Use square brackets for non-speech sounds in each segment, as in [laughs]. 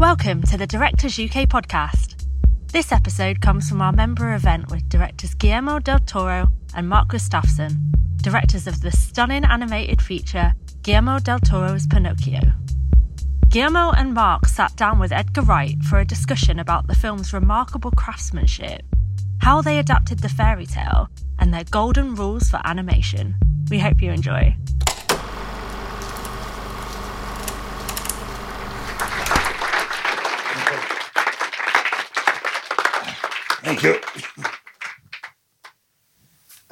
Welcome to the Directors UK podcast. This episode comes from our member event with directors Guillermo del Toro and Mark Gustafson, directors of the stunning animated feature Guillermo del Toro's Pinocchio. Guillermo and Mark sat down with Edgar Wright for a discussion about the film's remarkable craftsmanship, how they adapted the fairy tale, and their golden rules for animation. We hope you enjoy. Thank you.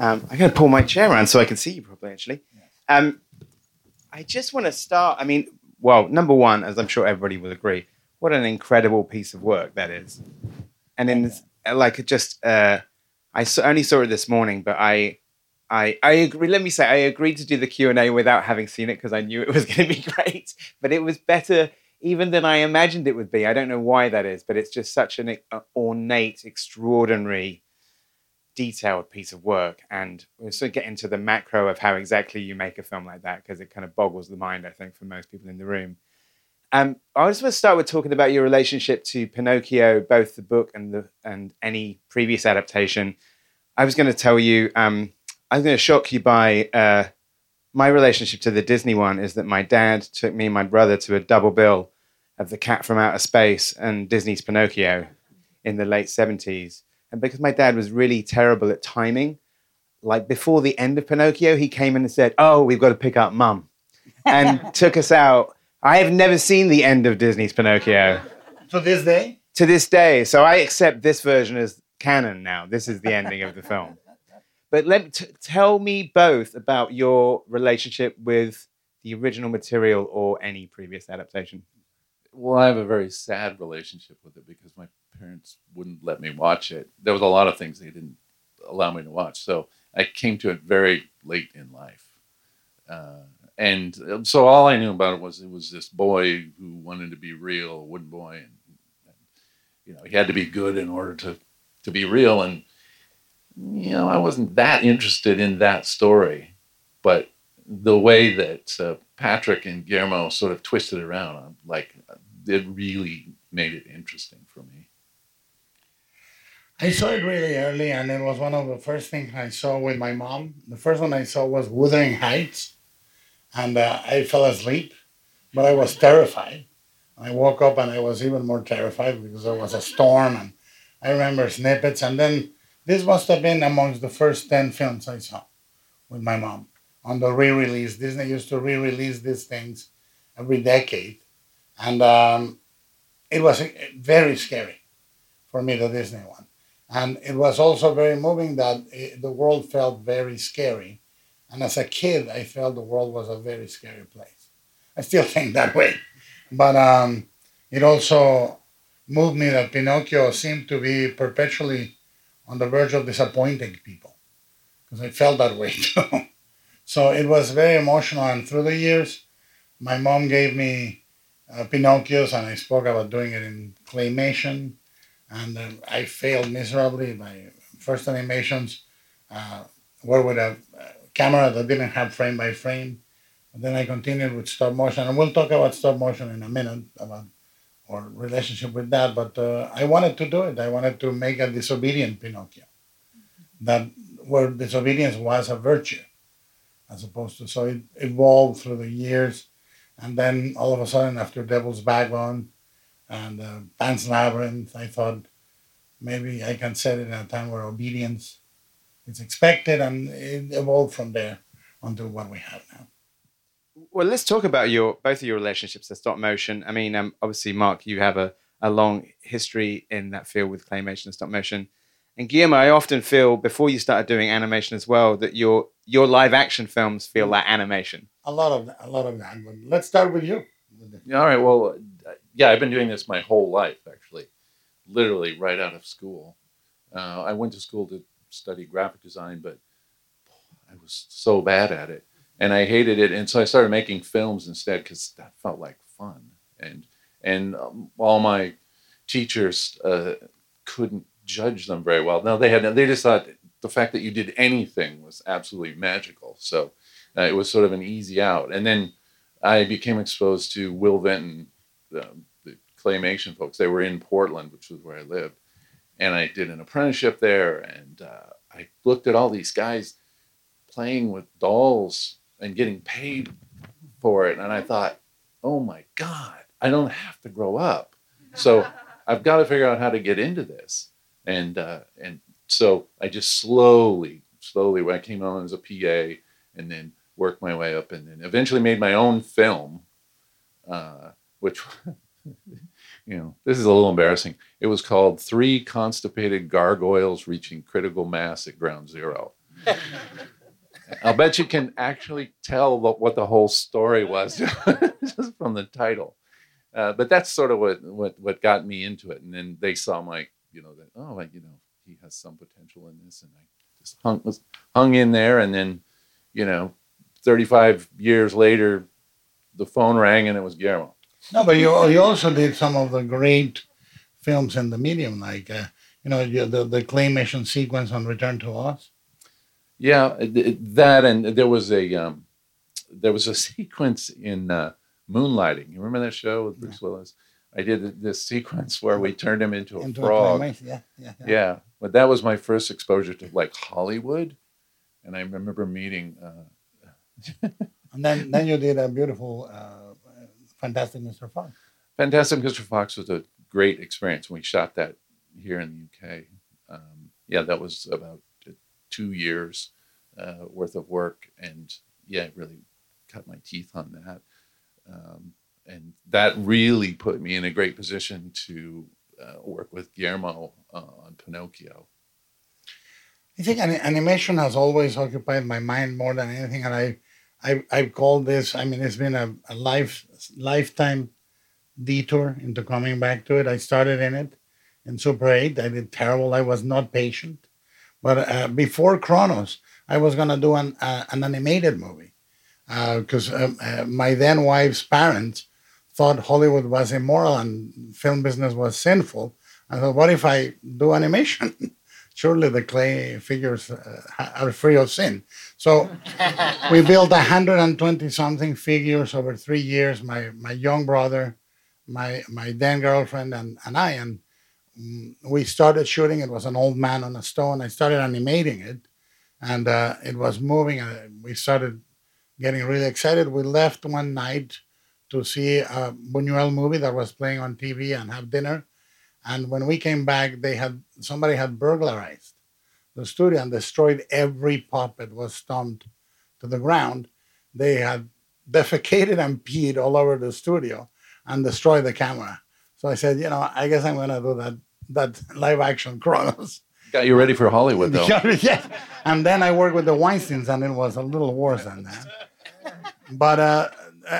Um, I'm going to pull my chair around so I can see you properly, actually. Um, I just want to start. I mean, well, number one, as I'm sure everybody will agree, what an incredible piece of work that is. And in like just, uh, I only saw it this morning, but I, I, I agree. Let me say, I agreed to do the Q and A without having seen it because I knew it was going to be [laughs] great. But it was better even than I imagined it would be. I don't know why that is, but it's just such an uh, ornate, extraordinary, detailed piece of work. And we'll sort of get into the macro of how exactly you make a film like that because it kind of boggles the mind, I think, for most people in the room. Um, I just want to start with talking about your relationship to Pinocchio, both the book and the and any previous adaptation. I was going to tell you, um, I was going to shock you by uh, my relationship to the Disney one is that my dad took me and my brother to a double bill of The Cat from Outer Space and Disney's Pinocchio in the late 70s. And because my dad was really terrible at timing, like before the end of Pinocchio, he came in and said, Oh, we've got to pick up mum. And [laughs] took us out. I have never seen the end of Disney's Pinocchio. To this day? To this day. So I accept this version as canon now. This is the ending of the film. But let t- tell me both about your relationship with the original material or any previous adaptation. Well, I have a very sad relationship with it because my parents wouldn't let me watch it. There was a lot of things they didn't allow me to watch, so I came to it very late in life. Uh, and um, so all I knew about it was it was this boy who wanted to be real, a wooden boy, and, and you know he had to be good in order to to be real. And you know, I wasn't that interested in that story, but the way that uh, Patrick and Guillermo sort of twisted around, like it really made it interesting for me. I saw it really early, and it was one of the first things I saw with my mom. The first one I saw was Wuthering Heights, and uh, I fell asleep, but I was terrified. I woke up and I was even more terrified because there was a storm, and I remember snippets, and then this must have been amongst the first 10 films I saw with my mom on the re release. Disney used to re release these things every decade. And um, it was very scary for me, the Disney one. And it was also very moving that it, the world felt very scary. And as a kid, I felt the world was a very scary place. I still [laughs] think that way. But um, it also moved me that Pinocchio seemed to be perpetually on the verge of disappointing people because I felt that way [laughs] too. so it was very emotional. And through the years, my mom gave me uh, Pinocchios, and I spoke about doing it in claymation. And uh, I failed miserably. My first animations uh, were with a camera that didn't have frame by frame. And then I continued with stop motion. And we'll talk about stop motion in a minute about or relationship with that. But uh, I wanted to do it. I wanted to make a disobedient Pinocchio, that where disobedience was a virtue, as opposed to so it evolved through the years, and then all of a sudden after Devil's Backbone and uh, Pan's Labyrinth, I thought maybe I can set it in a time where obedience is expected, and it evolved from there onto what we have now well, let's talk about your both of your relationships to stop motion. I mean, um, obviously, Mark, you have a, a long history in that field with claymation and stop motion. And Guillermo, I often feel before you started doing animation as well that your your live action films feel like animation. A lot of a lot of that. Let's start with you. All right. Well, yeah, I've been doing this my whole life, actually, literally right out of school. Uh, I went to school to study graphic design, but I was so bad at it and I hated it. And so I started making films instead because that felt like fun. And and um, all my teachers uh, couldn't judge them very well. No, they had they just thought the fact that you did anything was absolutely magical. So uh, it was sort of an easy out. And then I became exposed to Will Vinton, the, the claymation folks. They were in Portland, which was where I lived, and I did an apprenticeship there. And uh, I looked at all these guys playing with dolls and getting paid for it, and I thought, oh my god, I don't have to grow up. So [laughs] I've got to figure out how to get into this. And uh, and so I just slowly, slowly, I came on as a PA, and then worked my way up, and then eventually made my own film, uh, which. [laughs] you know, this is a little embarrassing. It was called Three Constipated Gargoyles Reaching Critical Mass at Ground Zero. [laughs] I'll bet you can actually tell what, what the whole story was [laughs] [laughs] just from the title. Uh, but that's sort of what, what what got me into it. And then they saw my, you know, that oh, like, you know, he has some potential in this, and I just hung was hung in there. And then, you know, 35 years later, the phone rang and it was Guillermo. No, but you you also did some of the great films in the medium, like uh, you know the the claymation sequence on Return to Oz. Yeah, that and there was a um, there was a [laughs] sequence in uh, Moonlighting. You remember that show with Bruce yeah. Willis? I did this sequence where we turned him into a into frog. A yeah, yeah, yeah, yeah. But that was my first exposure to like Hollywood, and I remember meeting. Uh, [laughs] and then, then you did a beautiful, uh, Fantastic Mr. Fox. Fantastic Mr. Fox was a great experience. We shot that here in the UK. Um, yeah, that was about two years uh, worth of work, and yeah, I really cut my teeth on that. Um, and that really put me in a great position to uh, work with Guillermo uh, on Pinocchio. I think animation has always occupied my mind more than anything, and I, I, I've called this. I mean, it's been a, a life lifetime detour into coming back to it. I started in it in Super 8. I did terrible. I was not patient. But uh, before Cronos, I was going to do an, uh, an animated movie because uh, um, uh, my then wife's parents thought Hollywood was immoral and film business was sinful. I thought, what if I do animation? [laughs] Surely the clay figures uh, are free of sin. So [laughs] we built 120 something figures over three years. My my young brother, my my then girlfriend, and, and I. And we started shooting. It was an old man on a stone. I started animating it, and uh, it was moving. And we started getting really excited. We left one night to see a Buñuel movie that was playing on TV and have dinner. And when we came back, they had somebody had burglarized the studio and destroyed every puppet. Was stomped to the ground. They had defecated and peed all over the studio and destroyed the camera. So I said, you know, I guess I'm going to do that that live action Cronos. Got you ready for Hollywood, though. [laughs] yeah. And then I worked with the Weinsteins, and it was a little worse than that. But uh,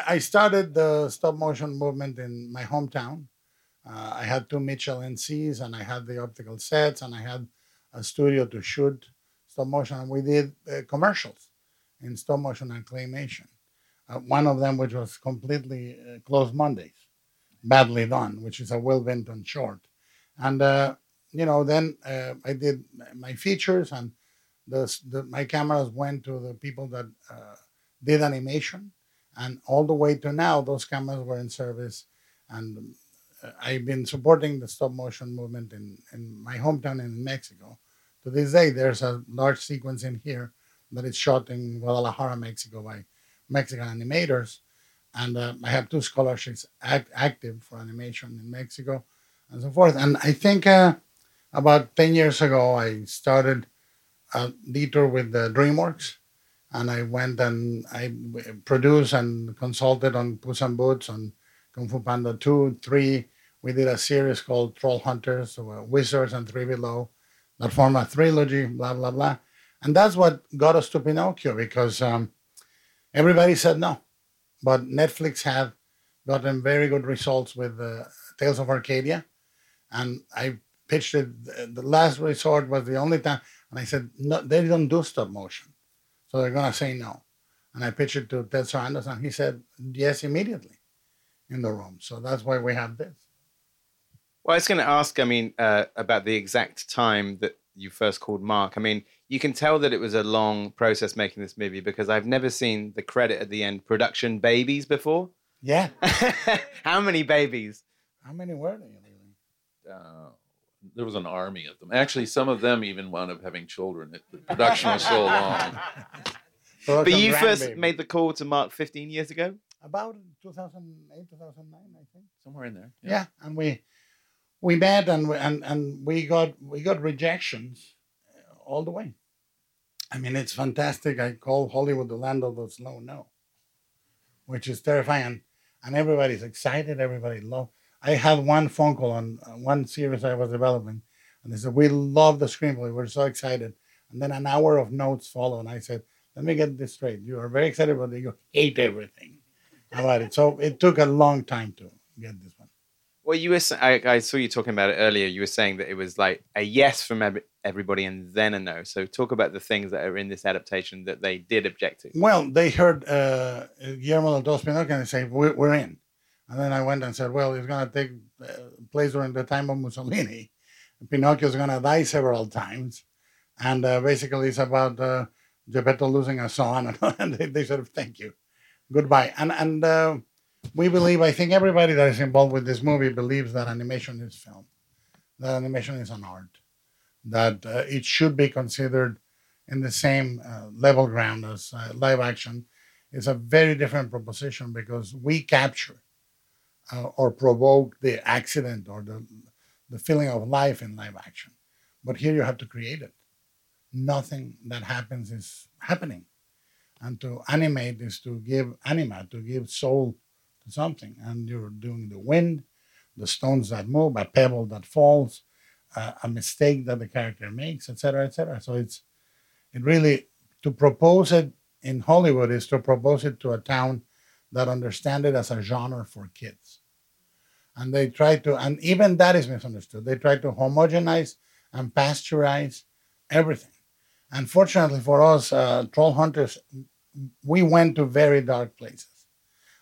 I started the stop motion movement in my hometown. Uh, I had two Mitchell NCs, and I had the optical sets, and I had a studio to shoot stop motion. And we did uh, commercials in stop motion and claymation. Uh, one of them, which was completely uh, closed Mondays, badly done, which is a Will Vinton short and uh, you know then uh, I did my features and the, the, my cameras went to the people that uh, did animation and all the way to now those cameras were in service and uh, I've been supporting the stop motion movement in, in my hometown in Mexico. To this day, there's a large sequence in here that is shot in Guadalajara, Mexico by Mexican animators. And uh, I have two scholarships act- active for animation in Mexico and so forth. And I think uh, about 10 years ago, I started a detour with the DreamWorks. And I went and I produced and consulted on Puss in Boots, on Kung Fu Panda 2, 3. We did a series called Troll Hunters, so, uh, Wizards and Three Below, that form a trilogy, blah, blah, blah. And that's what got us to Pinocchio because um, everybody said no. But Netflix had gotten very good results with uh, Tales of Arcadia and I pitched it. The last resort was the only time, and I said, no, they don't do stop motion, so they're gonna say no. And I pitched it to Ted Sarandos, and he said yes immediately in the room. So that's why we have this. Well, I was going to ask, I mean, uh, about the exact time that you first called Mark. I mean, you can tell that it was a long process making this movie because I've never seen the credit at the end, production babies, before. Yeah. [laughs] How many babies? How many were they really? Uh, there was an army of them. Actually, some of them even wound up having children. It, the production was so [laughs] long. So But you first grandbaby. made the call to Mark 15 years ago. about 2008, 2009, I think. Somewhere in there. Yeah, and we we met and we, and and we got we got rejections uh, all the way. I mean, it's fantastic. I call Hollywood the land of the slow no, which is terrifying, and everybody's excited. Everybody love. I had one phone call on uh, one series I was developing, and they said we love the screenplay. We're so excited. And then an hour of notes followed, and I said, "Let me get this straight. You are very excited, about it. you hate everything about it." So it took a long time to get this one. Well, you were—I saw you talking about it earlier. You were saying that it was like a yes from everybody and then a no. So talk about the things that are in this adaptation that they did object to. Well, they heard uh, Guillermo del Toro's Pinocchio and they say, we're, we're in. And then I went and said, well, it's going to take uh, place during the time of Mussolini. Pinocchio's going to die several times. And uh, basically, it's about uh, Geppetto losing a son. [laughs] And they, they said, thank you. Goodbye. And, and uh, we believe, I think everybody that is involved with this movie believes that animation is film, that animation is an art, that uh, it should be considered in the same uh, level ground as live action It's a very different proposition because we capture uh, or provoke the accident or the, the feeling of life in live action. But here you have to create it. Nothing that happens is happening. And to animate is to give anima, to give soul to something. And you're doing the wind, the stones that move, a pebble that falls, uh, a mistake that the character makes, etc., etc. So it's it really to propose it in Hollywood is to propose it to a town that understand it as a genre for kids. And they try to, and even that is misunderstood. They try to homogenize and pasteurize everything. Unfortunately for us, uh, troll hunters, we went to very dark places,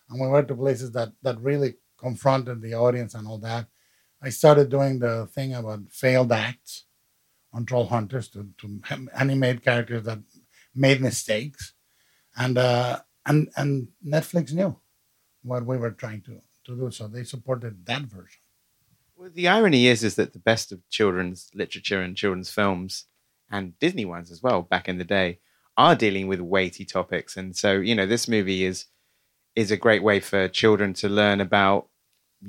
and we went to places that that really confronted the audience and all that. I started doing the thing about failed acts on troll hunters to, to animate characters that made mistakes and uh, and and netflix knew what we were trying to to do so they supported that version Well, the irony is, is that the best of children's literature and children's films, and Disney ones as well, back in the day, are dealing with weighty topics. And so, you know, this movie is is a great way for children to learn about,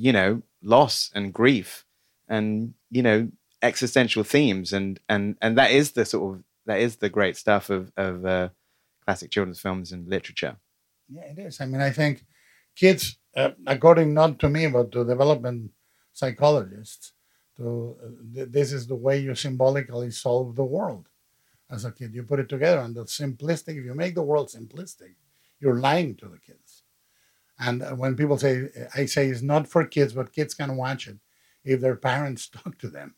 you know, loss and grief, and you know, existential themes, and and and that is the sort of that is the great stuff of of uh, classic children's films and literature. yeah it is i mean i think kids uh, according not to me but to development psychologists to uh, th- this is the way you symbolically solve the world. As a kid you put it together and the simplistic if you make the world simplistic you're lying to the kids. And uh, when people say i say it's not for kids but kids can watch it if their parents [laughs] talk to them.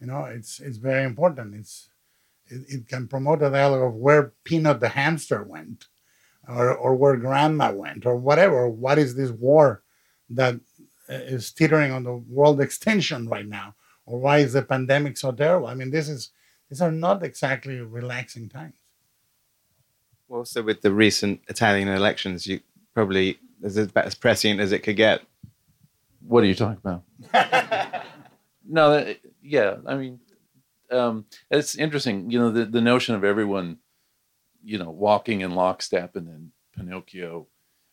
You know it's it's very important. It's it, it can promote a dialogue of where peanut the hamster went or, or where grandma went or whatever what is this war that is uh, teetering on the world extinction right now or why is the pandemic so terrible i mean this is these are not exactly relaxing times Well, so with the recent Italian elections, you probably is about as prescient as it could get. What are you talking about? [laughs] no, yeah, I mean, um, it's interesting. You know, the, the notion of everyone, you know, walking in lockstep, and then Pinocchio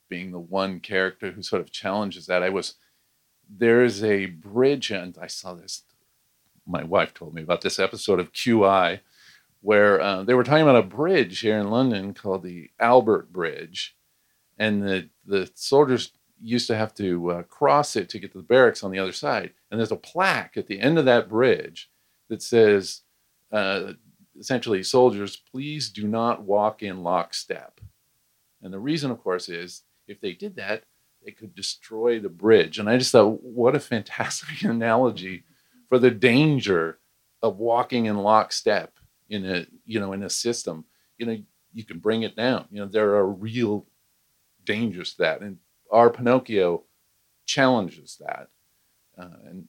being the one character who sort of challenges that. I was there is a bridge, and I saw this. My wife told me about this episode of QI, where uh, they were talking about a bridge here in London called the Albert Bridge, and the the soldiers used to have to uh, cross it to get to the barracks on the other side. And there's a plaque at the end of that bridge that says, uh, essentially, soldiers, please do not walk in lockstep. And the reason, of course, is if they did that, they could destroy the bridge. And I just thought, what a fantastic [laughs] analogy for the danger of walking in lockstep in a you know in a system. You know, you can bring it down. You know, there are real dangers to that, and our Pinocchio challenges that. Uh, and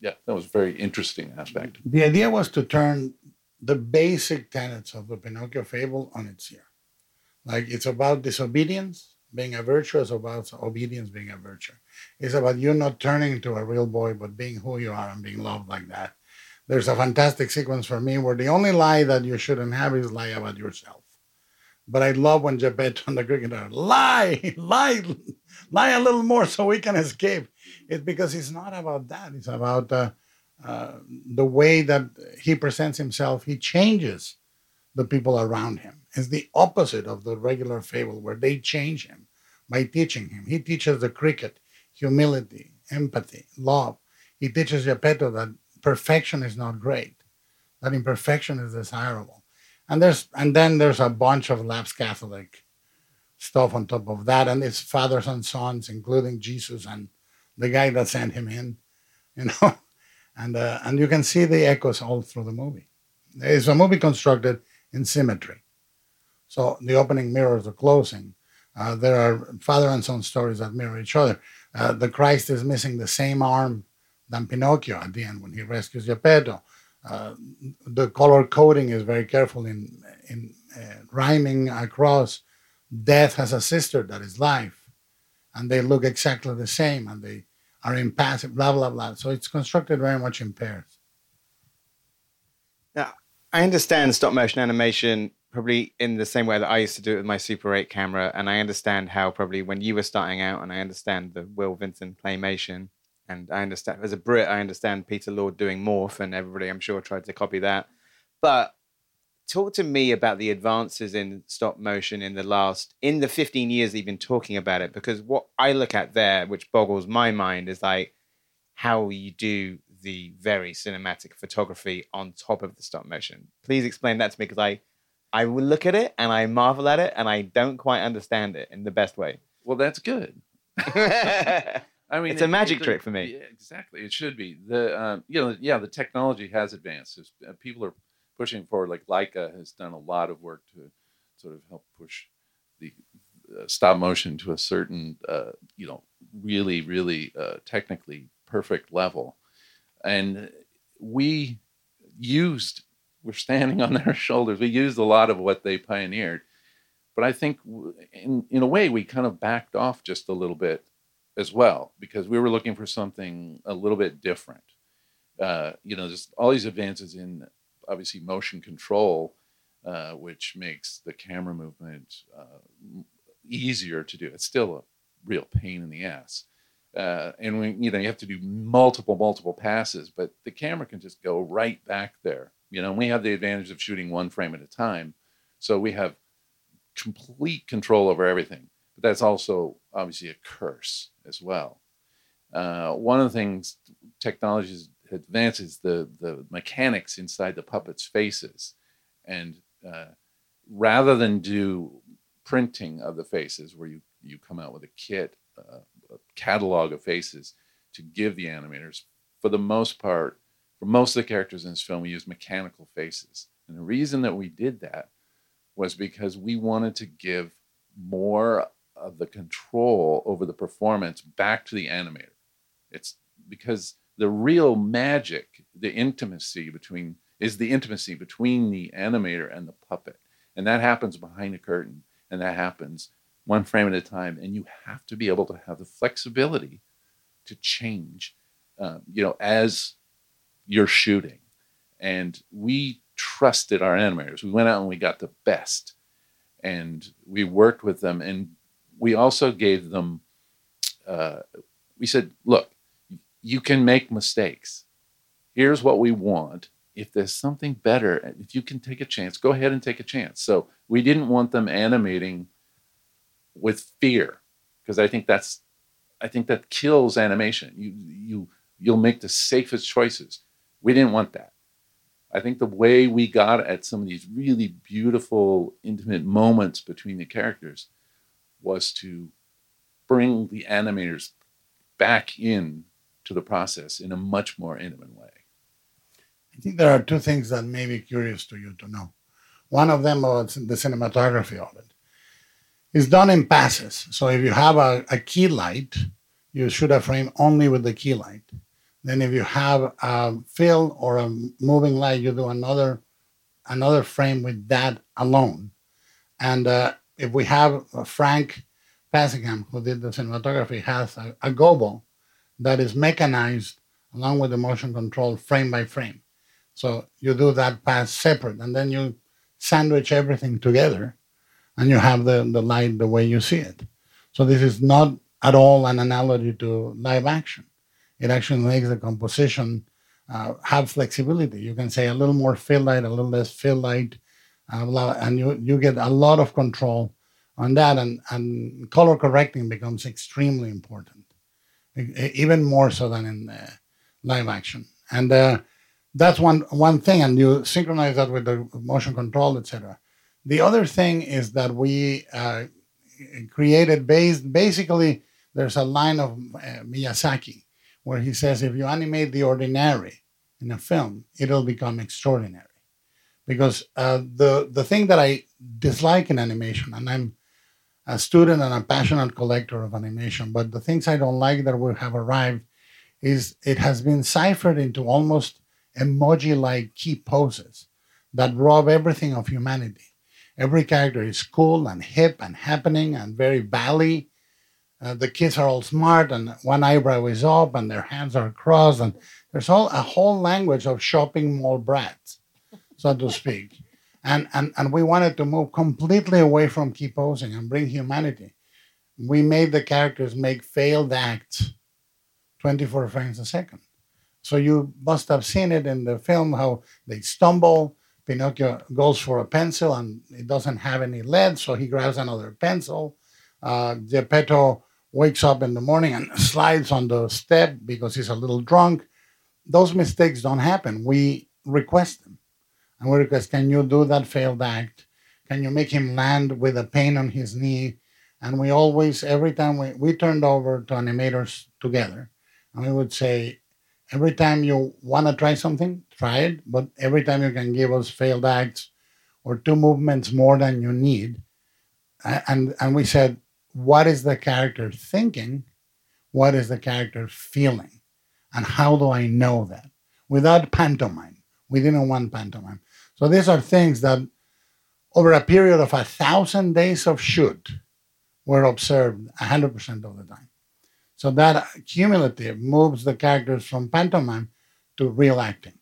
yeah, that was a very interesting aspect. the idea was to turn the basic tenets of the pinocchio fable on its ear like it's about disobedience being a virtue it's about obedience being a virtue. It's about you not turning into a real boy, but being who you are and being loved like that. There's a fantastic sequence for me where the only lie that you shouldn't have is lie about yourself. But I love when Geppetto [laughs] and the cricketer lie, lie, lie a little more so we can escape. It's because it's not about that. It's about uh, uh, the way that he presents himself. He changes the people around him. It's the opposite of the regular fable where they change him by teaching him. He teaches the cricket humility, empathy, love. He teaches Geppetto that perfection is not great, that imperfection is desirable and there's and then there's a bunch of lapsed Catholic stuff on top of that, and it's fathers and sons, including Jesus and the guy that sent him in, you know, [laughs] and uh, and you can see the echoes all through the movie. It's a movie constructed in symmetry, so the opening mirrors the closing. Uh, there are father and son stories that mirror each other. Uh, the Christ is missing the same arm than Pinocchio at the end when he rescues Geppetto. Uh, the color coding is very careful in in uh, rhyming across. Death has a sister that is life, and they look exactly the same, and they are impassive. Blah blah blah. So it's constructed very much in pairs. Now, I understand stop motion animation probably in the same way that I used to do it with my Super 8 camera, and I understand how probably when you were starting out, and I understand the Will Vinton claymation and I understand as a Brit, I understand Peter Lord doing Morph, and everybody I'm sure tried to copy that. But talk to me about the advances in stop motion in the last in the 15 years you've been talking about it, because what I look at there, which boggles my mind, is like how you do the very cinematic photography on top of the stop motion. Please explain that to me, because I I will look at it and I marvel at it, and I don't quite understand it in the best way. Well, that's good. [laughs] I mean, it's a magic it, trick for me. Yeah, exactly. It should be. The um, you know, yeah, the technology has advanced. Uh, people are pushing forward. Like Laika has done a lot of work to sort of help push the uh, stop motion to a certain, uh, you know, really, really uh, technically perfect level. And we used. We're standing on [laughs] their shoulders. We used a lot of what they pioneered, but I think in in a way we kind of backed off just a little bit as well because we were looking for something a little bit different. Uh, you know, just all these advances in obviously motion control, uh, which makes the camera movement uh, easier to do. It's still a real pain in the ass. Uh, and you know, you have to do multiple, multiple passes, but the camera can just go right back there. You know, we have the advantage of shooting one frame at a time, so we have complete control over everything. But that's also obviously a curse as well. Uh, one of the things technology advances the the mechanics inside the puppets' faces, and uh, rather than do printing of the faces, where you you come out with a kit, uh, a catalog of faces to give the animators, for the most part, for most of the characters in this film, we used mechanical faces, and the reason that we did that was because we wanted to give more of the control over the performance back to the animator. It's because the real magic, the intimacy between is the intimacy between the animator and the puppet. And that happens behind a curtain and that happens one frame at a time. And you have to be able to have the flexibility to change, um, you know, as you're shooting. And we trusted our animators. We went out and we got the best and we worked with them and we also gave them, uh, we said, look, you can make mistakes. Here's what we want. If there's something better, if you can take a chance, go ahead and take a chance. So we didn't want them animating with fear because I think that's I think that kills animation. You you you'll make the safest choices. We didn't want that. I think the way we got at some of these really beautiful, intimate moments between the characters was to bring the animators back in to the process in a much more intimate way. I think there are two things that may be curious to you to know. One of them is the cinematography of it. It's done in passes. So if you have a, a key light, you shoot a frame only with the key light. Then if you have a fill or a moving light, you do another another frame with that alone. And uh, if we have Frank Passingham, who did the cinematography, has a, a gobo that is mechanized along with the motion control frame by frame. So you do that pass separate, and then you sandwich everything together, and you have the, the light the way you see it. So this is not at all an analogy to live action. It actually makes the composition uh, have flexibility. You can say a little more fill light, a little less fill light, uh, and you, you get a lot of control on that. And, and color correcting becomes extremely important, even more so than in uh, live action. And uh, that's one, one thing. And you synchronize that with the motion control, etc. The other thing is that we uh, created based basically there's a line of uh, Miyazaki where he says if you animate the ordinary in a film, it'll become extraordinary. Because uh, the the thing that I dislike in animation, and I'm a student and a passionate collector of animation, but the things I don't like that we have arrived is it has been ciphered into almost emoji-like key poses that rob everything of humanity. Every character is cool and hip and happening and very valley uh, the kids are all smart and one eyebrow is up and their hands are crossed and there's all a whole language of shopping mall brats so to speak and, and and we wanted to move completely away from key posing and bring humanity we made the characters make failed acts 24 frames a second so you must have seen it in the film how they stumble pinocchio goes for a pencil and it doesn't have any lead so he grabs another pencil uh, Geppetto wakes up in the morning and [laughs] slides on the step because he's a little drunk. Those mistakes don't happen. We request them. And we request, can you do that failed act? Can you make him land with a pain on his knee? And we always, every time we, we turned over to animators together, and we would say, every time you want to try something, try it. But every time you can give us failed acts or two movements more than you need. And, and we said, what is the character thinking? What is the character feeling? And how do I know that? Without pantomime. We didn't want pantomime. So these are things that over a period of a thousand days of shoot were observed 100% of the time. So that cumulative moves the characters from pantomime to real acting.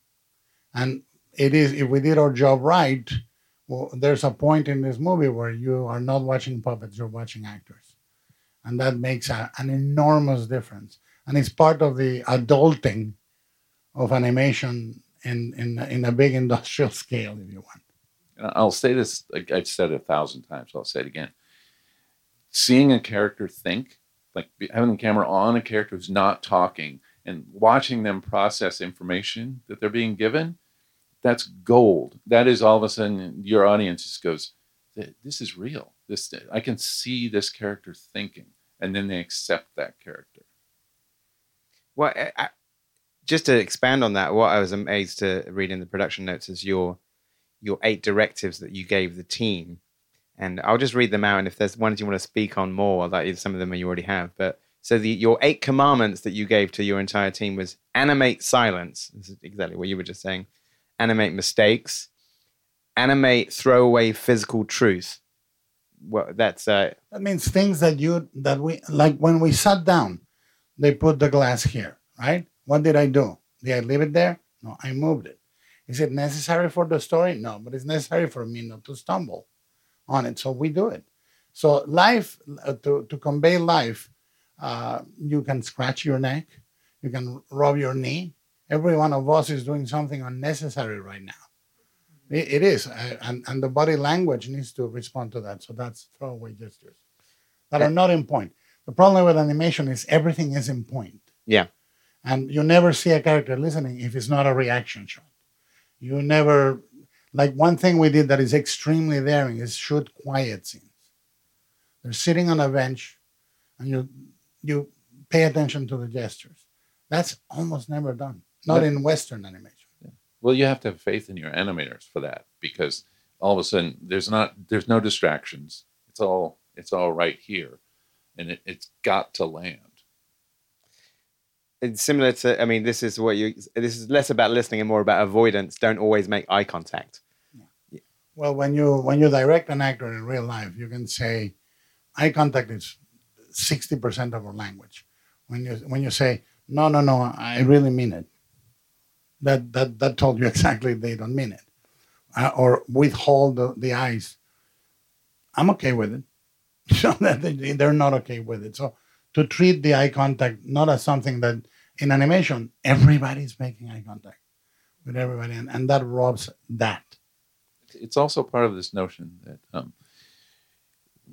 And it is, if we did our job right, well, there's a point in this movie where you are not watching puppets, you're watching actors. And that makes a, an enormous difference. And it's part of the adulting of animation in, in, in a big industrial [laughs] scale, if you want. I'll say this, I've said it a thousand times, I'll say it again. Seeing a character think, like having the camera on a character who's not talking and watching them process information that they're being given that's gold. That is all of a sudden your audience just goes, this is real. This I can see this character thinking, and then they accept that character. Well, I, just to expand on that, what I was amazed to read in the production notes is your your eight directives that you gave the team, and I'll just read them out. And if there's ones you want to speak on more, that some of them you already have, but so the your eight commandments that you gave to your entire team was animate silence. This is exactly what you were just saying animate mistakes, animate throwaway physical truth. Well, that's uh, that means things that you that we like when we sat down, they put the glass here, right? What did I do? Did I leave it there? No, I moved it. Is it necessary for the story? No, but it's necessary for me not to stumble on it. So we do it. So life uh, to to convey life, uh, you can scratch your neck, you can rub your knee, every one of us is doing something unnecessary right now. it, it is, uh, and, and the body language needs to respond to that. So that's throwaway gestures that are not in point. The problem with animation is everything is in point. Yeah. And you never see a character listening if it's not a reaction shot. You never, like one thing we did that is extremely daring is shoot quiet scenes. They're sitting on a bench and you, you pay attention to the gestures. That's almost never done not in Western animation. Well, you have to have faith in your animators for that because all of a sudden there's not there's no distractions. It's all it's all right here, and it, it's got to land. It's similar to I mean, this is what you this is less about listening and more about avoidance. Don't always make eye contact. Well, when you when you direct an actor in real life, you can say eye contact is sixty percent of our language. When you when you say no, no, no, I really mean it. That that that told you [laughs] exactly they don't mean it, uh, or withhold the, the eyes. I'm okay with it. [laughs] So that they, they're not okay with it. So to treat the eye contact not as something that in animation everybody's making eye contact with everybody, and, and that robs that. It's also part of this notion that um,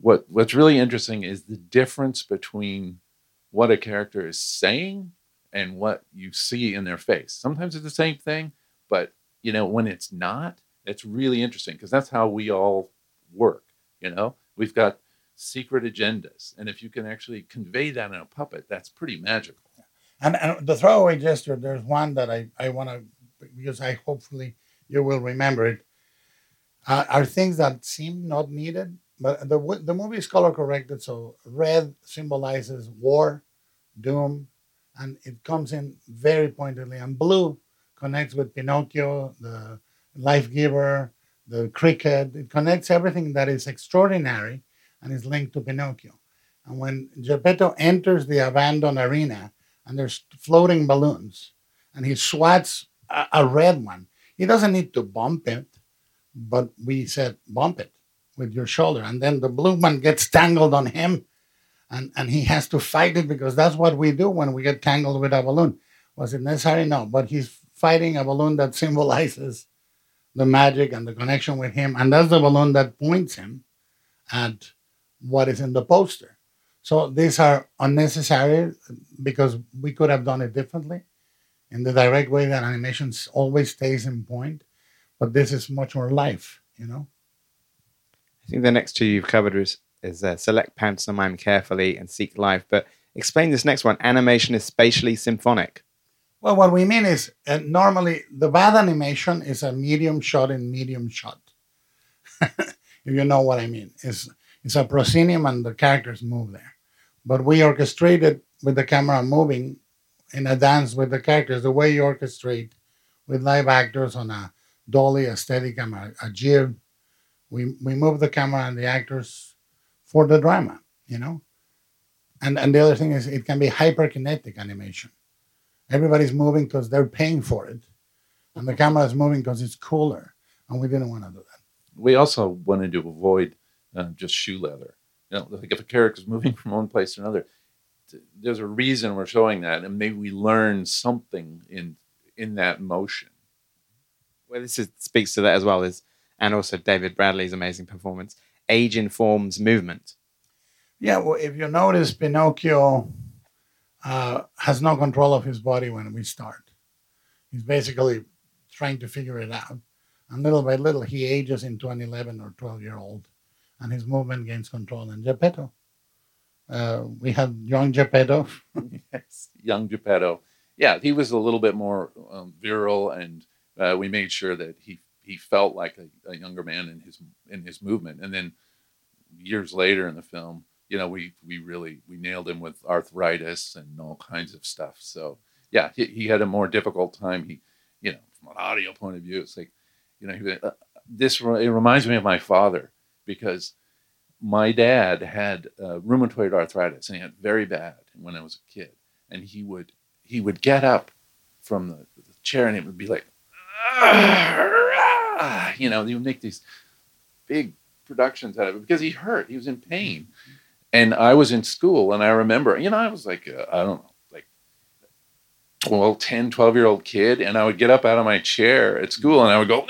what what's really interesting is the difference between what a character is saying and what you see in their face. Sometimes it's the same thing, but you know when it's not, it's really interesting because that's how we all work. You know, we've got secret agendas, and if you can actually convey that in a puppet, that's pretty magical. And, and the throwaway gesture, there's one that I, I want to, because I hopefully you will remember it, uh, are things that seem not needed, but the, the movie is color corrected. So red symbolizes war, doom, and it comes in very pointedly. And blue connects with Pinocchio, the life giver, the cricket. It connects everything that is extraordinary and is linked to Pinocchio. And when Geppetto enters the abandoned arena and there's floating balloons and he swats a, a red one, he doesn't need to bump it, but we said bump it with your shoulder. And then the blue one gets tangled on him and, and he has to fight it because that's what we do when we get tangled with a balloon. Was it necessary? No, but he's fighting a balloon that symbolizes the magic and the connection with him. And that's the balloon that points him at what is in the poster. So these are unnecessary because we could have done it differently in the direct way that animation always stays in point. But this is much more life, you know? I think the next two you've covered is, is uh, select pantomime carefully and seek life. But explain this next one. Animation is spatially symphonic. Well, what we mean is uh, normally the bad animation is a medium shot in medium shot. [laughs] if you know what I mean, it's it's a proscenium and the characters move there, but we orchestrated with the camera moving in a dance with the characters the way you orchestrate with live actors on a dolly, a steady camera, a jib. We we move the camera and the actors for the drama, you know. And and the other thing is it can be hyperkinetic animation Everybody's moving because they're paying for it, and the camera is moving because it's cooler. And we didn't want to do that. We also wanted to avoid uh, just shoe leather. You know, like if a character is moving [laughs] from one place to another, there's a reason we're showing that, and maybe we learn something in in that motion. Well, this is, speaks to that as well as, and also David Bradley's amazing performance. Age informs movement. Yeah, well, if you notice, Pinocchio uh, has no control of his body when we start. He's basically trying to figure it out. And little by little, he ages into an 11 or 12 year old, and his movement gains control. And Geppetto, uh, we had young Geppetto. [laughs] yes, young Geppetto. Yeah, he was a little bit more um, virile, and uh, we made sure that he he felt like a, a, younger man in his in his movement. And then years later in the film, you know, we we really we nailed him with arthritis and all kinds of stuff. So yeah, he, he had a more difficult time. He, you know, from an audio point of view, it's like, you know, he, uh, this it reminds me of my father because my dad had uh, rheumatoid arthritis and he had very bad when I was a kid, and he would he would get up from the, the chair and it would be like, you know, he would make these big productions out of it because he hurt, he was in pain and I was in school and I remember, you know, I was like, uh, I don't know, like 12, 10, 12 year old kid. And I would get up out of my chair at school and I would go,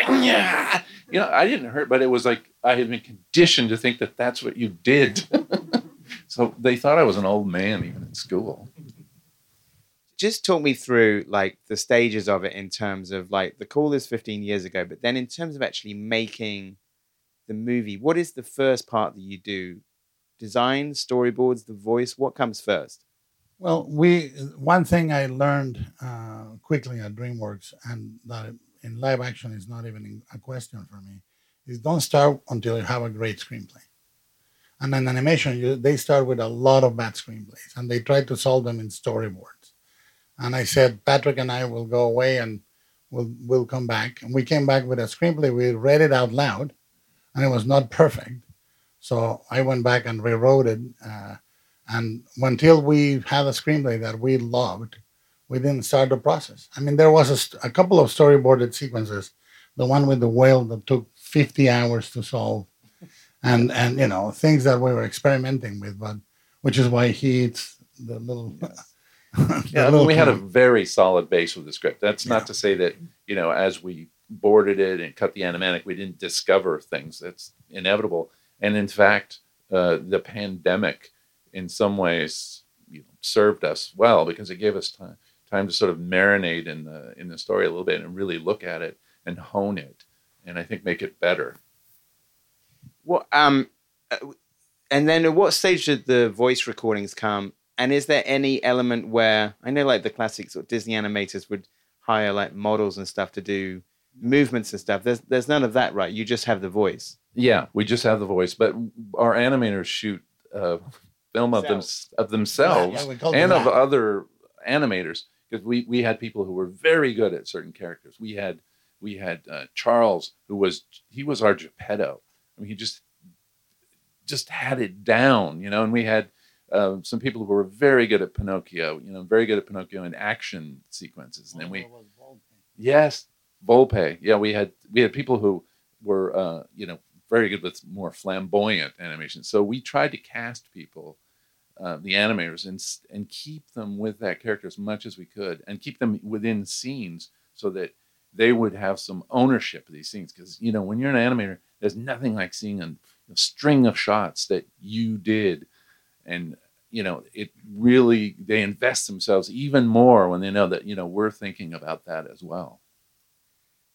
[laughs] yeah. You know, I didn't hurt, but it was like I had been conditioned to think that that's what you did. [laughs] so they thought I was an old man even in school. Just talk me through like the stages of it in terms of like the call is 15 years ago, but then in terms of actually making the movie, what is the first part that you do design, storyboards, the voice? What comes first? Well, we one thing I learned uh, quickly at DreamWorks, and that in live action is not even a question for me, is don't start until you have a great screenplay. And in animation, you, they start with a lot of bad screenplays, and they try to solve them in storyboards. And I said, Patrick and I will go away and we'll we'll come back. And we came back with a screenplay. We read it out loud, and it was not [laughs] perfect. So I went back and rewrote it. Uh, And until we had a screenplay that we loved, we didn't start the process. I mean, there was a, st- a couple of storyboarded sequences. The one with the whale that took 50 hours to solve, and and you know things that we were experimenting with, but which is why he eats the little. [laughs] the Yeah, I mean, little we had a very solid base with the script. That's Yeah. not to say that you know, as we boarded it and cut the animatic, we didn't discover things. That's inevitable. And in fact, uh, the pandemic, in some ways, you know, served us well because it gave us time time to sort of marinate in the in the story a little bit and really look at it and hone it, and I think make it better. Well, um, uh, and then at what stage did the voice recordings come? And is there any element where I know, like the classic sort of Disney animators would hire like models and stuff to do movements and stuff. There's there's none of that, right? You just have the voice. Yeah, we just have the voice, but our animators shoot uh, film of them of themselves Yeah, we call and them of that. other animators because we we had people who were very good at certain characters. We had we had uh, Charles who was he was our Geppetto. I mean, he just just had it down, you know. And we had uh, some people who were very good at Pinocchio, you know, very good at Pinocchio in action sequences. And then we Yes, Volpe. Yeah, we had we had people who were uh, you know very good with more flamboyant animation. So we tried to cast people, uh, the animators, and and keep them with that character as much as we could, and keep them within scenes so that they would have some ownership of these scenes. Because you know when you're an animator, there's nothing like seeing a, a string of shots that you did, and you know it really they invest themselves even more when they know that you know we're thinking about that as well.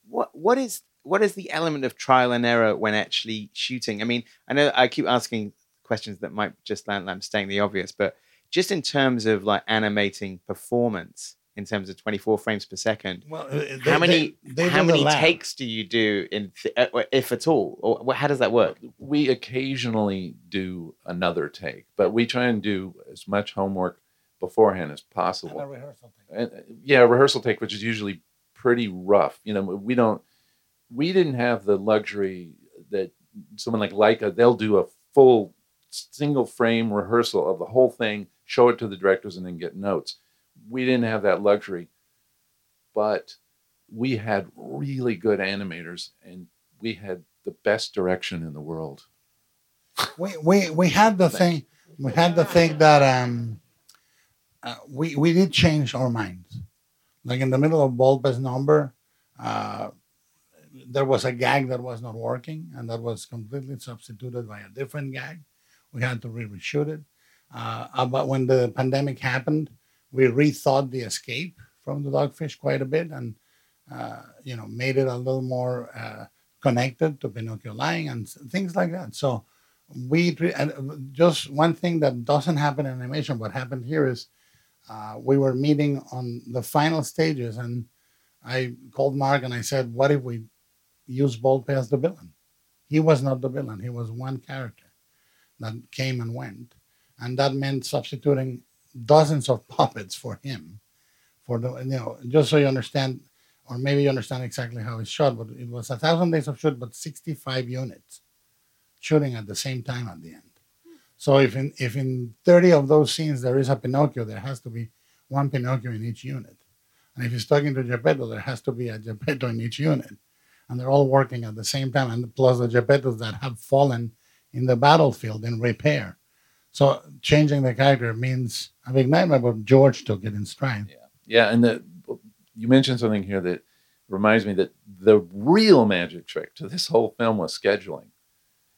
What what is what is the element of trial and error when actually shooting? I mean, I know I keep asking questions that might just land I'm staying the obvious, but just in terms of like animating performance in terms of 24 frames per second, Well, uh, they- how many they- they how many lab. takes do you do in th- uh, if at all or how does that work We occasionally do another take, but we try and do as much homework beforehand as And a possible. rehearsal thing. And, uh, yeah, rehearsal take, which is usually pretty rough. You know, we don't, we didn't have the luxury that someone like Laika, they'll do a full single frame rehearsal of the whole thing, show it to the directors, and then get notes. We didn't have that luxury, but we had really good animators and we had the best direction in the world. we we we had the thing we had the thing that um uh, we we did change our minds like in the middle of Bulba's number uh there was a gag that was not working and that was completely substituted by a different gag we had to re-reshoot it. Uh, but when the pandemic happened we rethought the escape from the dogfish quite a bit and uh, you know made it a little more uh, connected to Pinocchio lying and things like that. So we uh, just one thing that doesn't happen in animation What happened here is uh, we were meeting on the final stages and i called mark and i said what if we use Volpe as the villain? He was not the villain. He was one character that came and went and that meant substituting dozens of [laughs] puppets for him for the you know just so you understand or maybe you understand exactly how it's shot but it was a thousand days of shoot but 65 units shooting at the same time at the end. So if in if in 30 of those scenes there is a Pinocchio, there has to be one Pinocchio in each unit. And if he's talking to Geppetto, there has to be a [laughs] Geppetto in each unit. And they're all working at the same time, and plus the Geppettos that have fallen in the battlefield in repair. So changing the character means a big nightmare, but George took it in stride. Yeah, and the, you mentioned something here that reminds me that the real magic trick to this whole film was scheduling.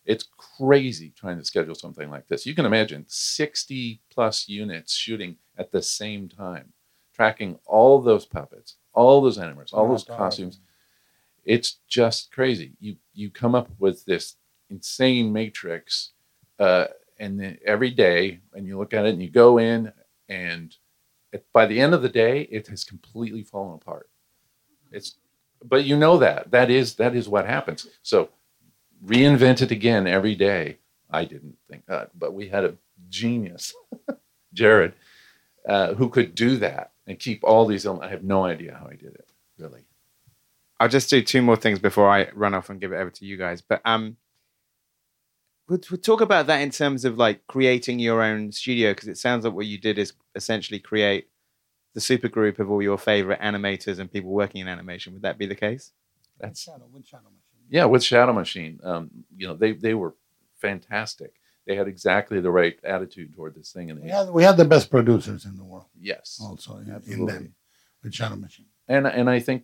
It's crazy trying to schedule something like this. You can imagine 60 plus units shooting at the same time, tracking all those puppets, all those animals, all oh, those costumes. It's just crazy. You you come up with this insane matrix, uh, and then every day, and you look at it, and you go in, and it, by the end of the day, it has completely fallen apart. It's, but you know that that is that is what happens. So reinvent it again every day. I didn't think that, but we had a genius, [laughs] Jared, uh, who could do that and keep all these. I have no idea how he did it. Really, I'll just do two more things before I run off and give it over to you guys. But um, but we'll talk about that in terms of like creating your own studio because it sounds like what you did is essentially create the super group of all your favorite animators and people working in animation. Would that be the case? That's Shadow, with Shadow Machine. yeah, with Shadow Machine, um, you know, they they were fantastic. They had exactly the right attitude toward this thing, and We had we had the best producers in the world yes, also in, in them with Shadow Machine. and and I think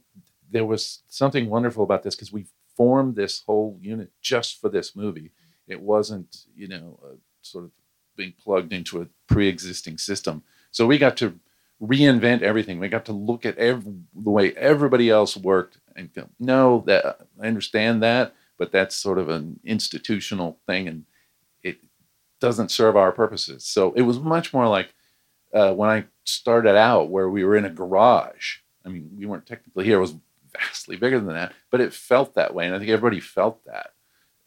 there was something wonderful about this because we formed this whole unit just for this movie. It wasn't, you know, uh, sort of being plugged into a pre-existing system. So we got to reinvent everything. We got to look at every, the way everybody else worked and go, no, that I understand that, but that's sort of an institutional thing, and it doesn't serve our purposes. So it was much more like uh, when I started out, where we were in a garage. I mean, we weren't technically here; it was vastly bigger than that, but it felt that way, and I think everybody felt that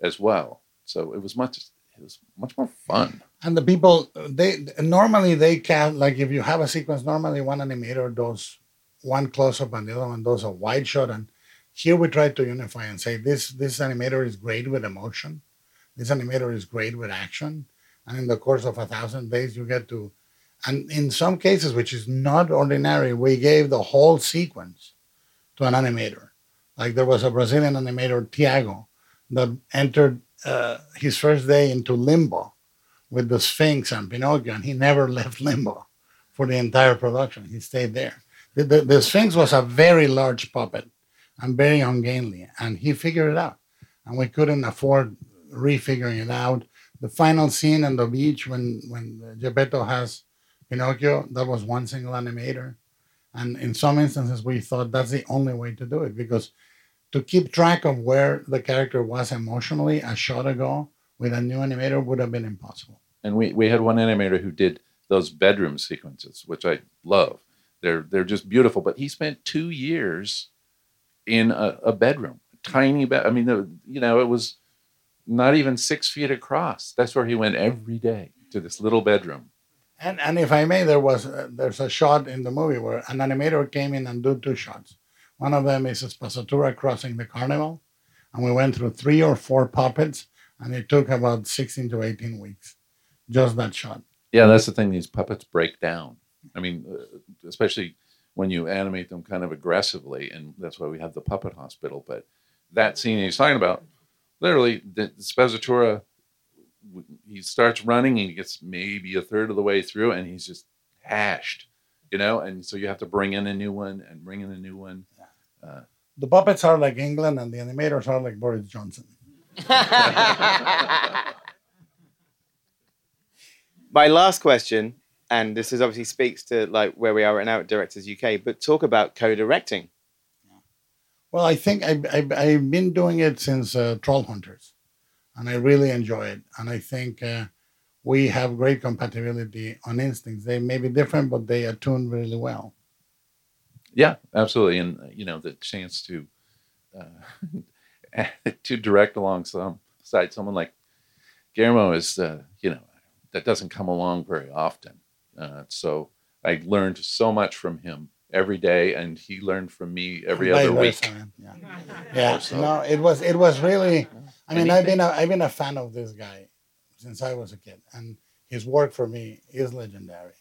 as well. So it was much, it was much more fun. And the people they normally they can like if you have a sequence, normally one animator does one close up and the other one does a wide shot. And here we try to unify and say this this animator is great with emotion, this animator is great with action, and in the course of a thousand days you get to and in some cases, which is not ordinary, we gave the whole sequence to an animator. Like there was a Brazilian animator, Tiago, that entered uh, his first day into limbo with the Sphinx and Pinocchio, and he never [laughs] left limbo for the entire production. He stayed there. The, the, the Sphinx was a very large puppet and very ungainly, and he figured it out. And we couldn't afford refiguring it out. The final scene on the beach when when Geppetto has Pinocchio, that was one single animator. And in some instances, we thought that's the only way to do it because to keep track of where the character was emotionally a shot ago with a new animator would have been impossible. and we, we had one animator who did those bedroom sequences, which I love. They're they're just beautiful. But he spent two years in a, a bedroom, a tiny bed. I mean, the, you know, it was not even six feet across. That's where he went every day to this little bedroom. And and if I may, there was uh, there's a shot in the movie where an animator came in and do two shots. One of them is Espasatura crossing the carnival, and we went through three or four puppets, and it took about sixteen to eighteen weeks, just that shot. Yeah, that's the thing. These puppets break down. I mean, uh, especially when you animate them kind of aggressively, and that's why we have the puppet hospital. But that scene he's talking about, literally, the, the he starts running and he gets maybe a third of the way through, and he's just hashed, you know. And so you have to bring in a new one and bring in a new one. The puppets are like England, and the animators are like Boris Johnson. [laughs] My last question, and this is obviously speaks to like where we are right now at Directors UK, but talk about co-directing. Well, I think I, I, I've been doing it since uh, Trollhunters, and I really enjoy it. And I think uh, we have great compatibility on instincts. They may be different, but they attune really well. Yeah, absolutely, and uh, you know the chance to uh, [laughs] to direct alongside someone like Guillermo is, uh, you know, that doesn't come along very often. Uh, so I learned so much from him every day, and he learned from me every other week. versa. Yeah, yeah. [laughs] So- No, it was it was really. I mean, And I've been a, I've been a fan of this guy since I was a kid, and his work for me is legendary.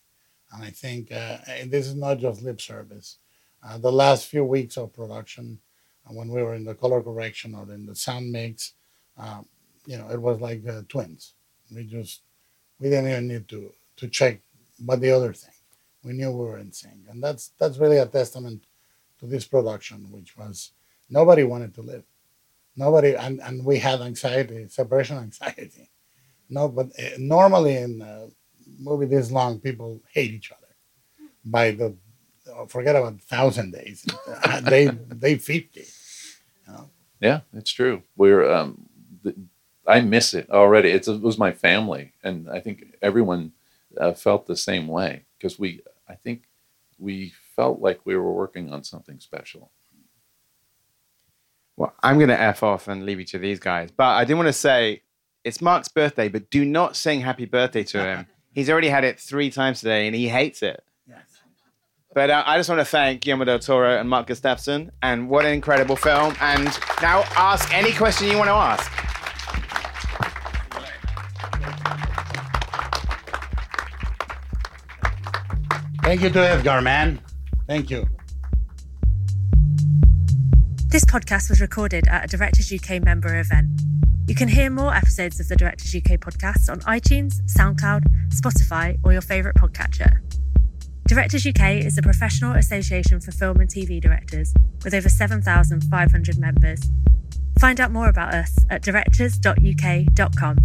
And I think uh, this is not just lip service. Uh, the last few weeks of production, uh, when we were in the color correction or in the sound mix, um, you know, it was like uh, twins. We just we didn't even need to to check but the other thing. We knew we were in sync, and that's that's really a testament to this production, which was nobody wanted to live. Nobody, and, and we had anxiety, separation [laughs] anxiety. No, but uh, normally in a movie this long, people hate each other. By the, forget about thousand days, Uh, they they fifty. You know? Yeah, it's true. We're um, th- I miss it already. It's, it was my family, and I think everyone uh, felt the same way because we. I think we felt like we were working on something special. Well, I'm going to F off and leave you to these guys. But I did want to say it's Mark's birthday, but do not sing happy birthday to him. [laughs] He's already had it three times today and he hates it. But uh, I just want to thank Guillermo del Toro and Mark Gustafson, and what an incredible film. And now ask any question you want to ask. Thank you to Edgar, man. Thank you. This podcast was recorded at a Directors UK member event. You can hear more episodes of the Directors UK podcast on iTunes, SoundCloud, Spotify, or your favourite podcatcher. Directors UK is a professional association for film and TV directors with over 7,500 members. Find out more about us at directors.uk.com.